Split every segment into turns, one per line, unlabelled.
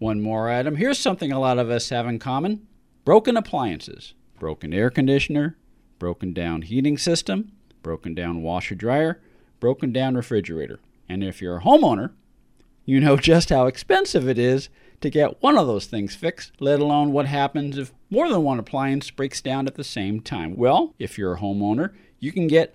One more item. Here's something a lot of us have in common broken appliances, broken air conditioner, broken down heating system, broken down washer dryer, broken down refrigerator. And if you're a homeowner, you know just how expensive it is to get one of those things fixed, let alone what happens if more than one appliance breaks down at the same time. Well, if you're a homeowner, you can get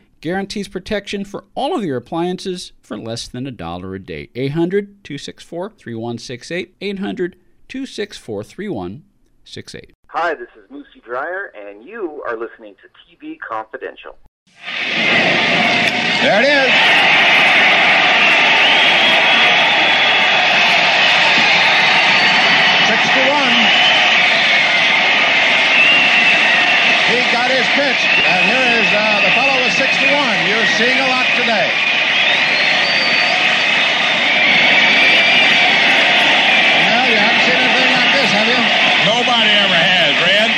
guarantees protection for all of your appliances for less than a dollar a day. 800 264 3168. 800 264 3168.
Hi, this is Moosey Dryer, and you are listening to TV Confidential.
There it is. Sixty-one. He got his pitch, and here is uh, the fellow with 61. You're seeing a lot today. Well, you haven't seen anything like this, have you?
Nobody ever has, Red.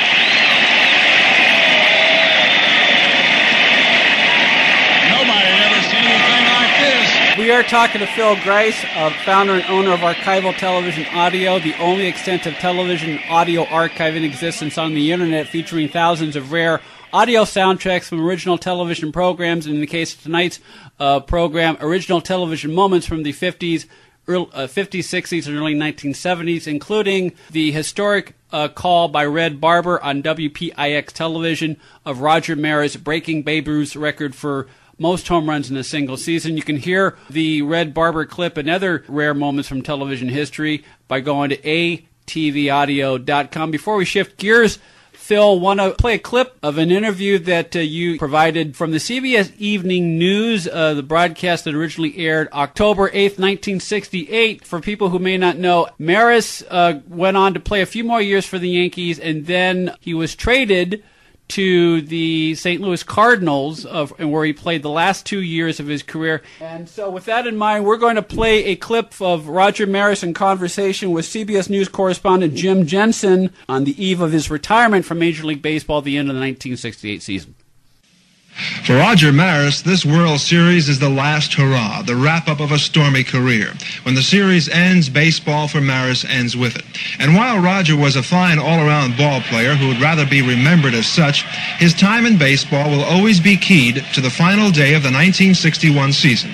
Nobody ever seen anything like this.
We are talking to Phil Gries, uh, founder and owner of Archival Television Audio, the only extensive television audio archive in existence on the internet, featuring thousands of rare audio soundtracks from original television programs. And in the case of tonight's uh, program, original television moments from the 50s, early, uh, 50s, 60s, and early 1970s, including the historic uh, call by Red Barber on WPIX television of Roger Maris breaking Babe Ruth's record for most home runs in a single season. You can hear the Red Barber clip and other rare moments from television history by going to atvaudio.com. Before we shift gears, Phil, want to play a clip of an interview that uh, you provided from the CBS Evening News, uh, the broadcast that originally aired October 8th, 1968. For people who may not know, Maris uh, went on to play a few more years for the Yankees, and then he was traded to the St. Louis Cardinals, of, where he played the last two years of his career. And so, with that in mind, we're going to play a clip of Roger Maris in conversation with CBS News correspondent Jim Jensen on the eve of his retirement from Major League Baseball at the end of the 1968 season.
For Roger Maris, this World Series is the last hurrah, the wrap-up of a stormy career. When the series ends, baseball for Maris ends with it. And while Roger was a fine all-around ball player who would rather be remembered as such, his time in baseball will always be keyed to the final day of the 1961 season.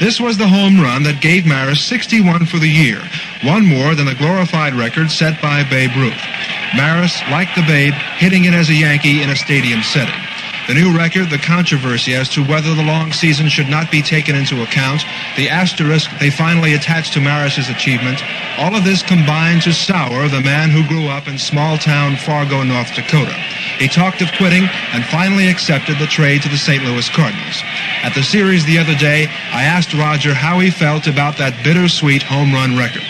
This was the home run that gave Maris 61 for the year, one more than the glorified record set by Babe Ruth. Maris, like the Babe, hitting it as a Yankee in a stadium setting. The new record, the controversy as to whether the long season should not be taken into account, the asterisk they finally attached to Maris's achievement, all of this combined to sour the man who grew up in small town Fargo, North Dakota. He talked of quitting and finally accepted the trade to the St. Louis Cardinals. At the series the other day, I asked Roger how he felt about that bittersweet home run record.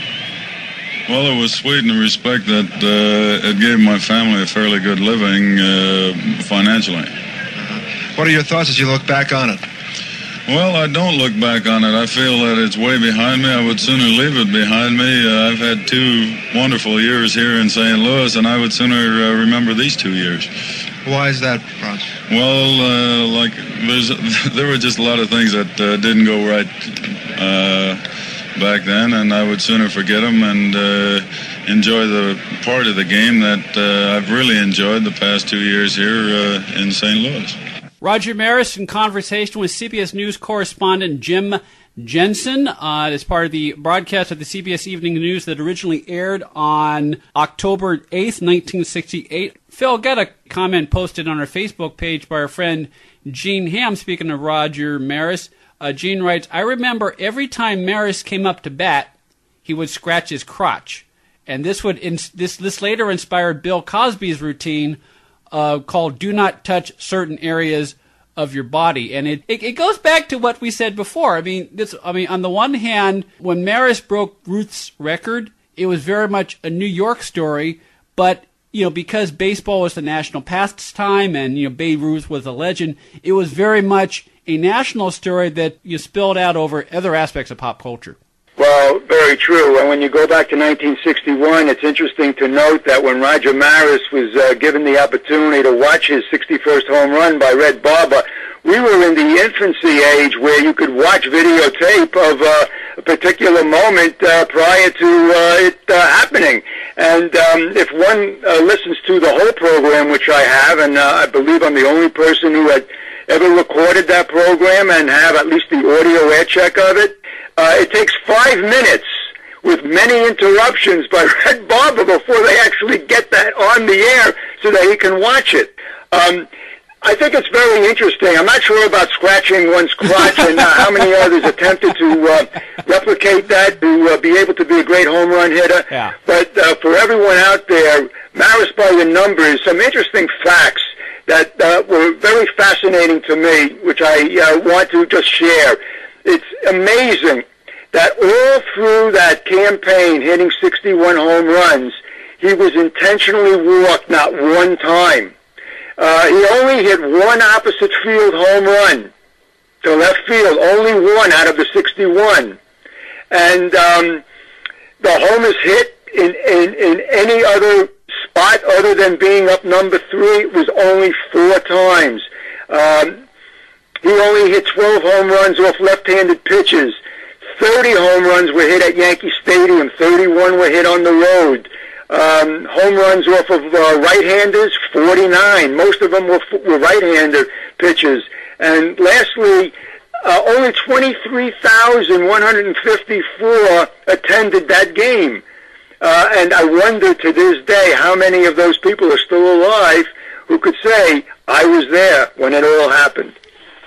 Well, it was sweet in the respect that uh, it gave my family a fairly good living uh, financially.
What are your thoughts as you look back on it?
Well, I don't look back on it. I feel that it's way behind me. I would sooner leave it behind me. Uh, I've had two wonderful years here in St. Louis, and I would sooner uh, remember these two years.
Why is that, Roger?
Well, uh, like there's there were just a lot of things that uh, didn't go right uh, back then, and I would sooner forget them and uh, enjoy the part of the game that uh, I've really enjoyed the past two years here uh, in St. Louis.
Roger Maris in conversation with CBS News correspondent Jim Jensen uh, as part of the broadcast of the CBS Evening News that originally aired on October 8th, 1968. Phil, got a comment posted on our Facebook page by our friend Gene Ham, speaking of Roger Maris. Uh, Gene writes, I remember every time Maris came up to bat, he would scratch his crotch. And this would ins- this this later inspired Bill Cosby's routine uh, called "Do Not Touch Certain Areas of Your Body," and it, it it goes back to what we said before. I mean, this I mean, on the one hand, when Maris broke Ruth's record, it was very much a New York story, but you know, because baseball was the national pastime and, you know, Babe Ruth was a legend, it was very much a national story that you spilled out over other aspects of pop culture.
Well, very true. And when you go back to 1961, it's interesting to note that when Roger Maris was uh, given the opportunity to watch his 61st home run by Red Barber, we were in the infancy age where you could watch videotape of uh, a particular moment uh, prior to uh, it uh, happening. And um, if one uh, listens to the whole program, which I have, and uh, I believe I'm the only person who had ever recorded that program and have at least the audio air check of it, uh, it takes five minutes with many interruptions by Red Barber before they actually get that on the air so that he can watch it. Um, I think it's very interesting. I'm not sure about scratching one's crotch and uh, how many others attempted to uh, replicate that to uh, be able to be a great home run hitter.
Yeah.
But uh, for everyone out there, Maris by the numbers, some interesting facts that uh, were very fascinating to me, which I uh, want to just share. It's amazing that all through that campaign, hitting 61 home runs, he was intentionally walked not one time. Uh, he only hit one opposite field home run to left field, only one out of the 61. And um, the homers hit in, in, in any other spot other than being up number three was only four times. Um, he only hit 12 home runs off left-handed pitches. 30 home runs were hit at Yankee Stadium. 31 were hit on the road. Um, home runs off of uh, right-handers, 49. Most of them were, were right-hander pitches. And lastly, uh, only 23,154 attended that game. Uh, and I wonder to this day how many of those people are still alive who could say, I was there when it all happened.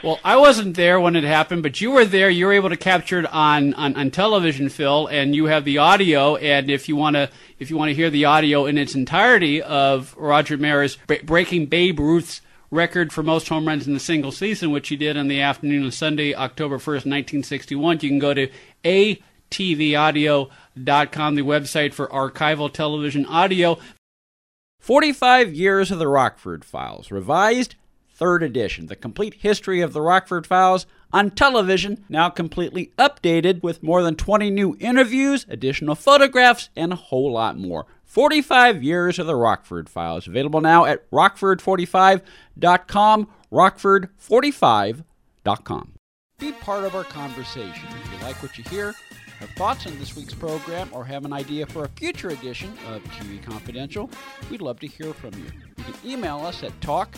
Well, I wasn't there when it happened, but you were there. You were able to capture it on, on, on television, Phil, and you have the audio. And if you want to, if you want to hear the audio in its entirety of Roger Maris breaking Babe Ruth's record for most home runs in a single season, which he did on the afternoon of Sunday, October first, nineteen sixty-one, you can go to atvaudio.com, the website for archival television audio.
Forty-five years of the Rockford Files, revised third edition, the complete history of the Rockford Files on television, now completely updated with more than 20 new interviews, additional photographs, and a whole lot more. 45 years of the Rockford Files, available now at rockford45.com, rockford45.com. Be part of our conversation. If you like what you hear, have thoughts on this week's program, or have an idea for a future edition of TV Confidential, we'd love to hear from you. You can email us at talk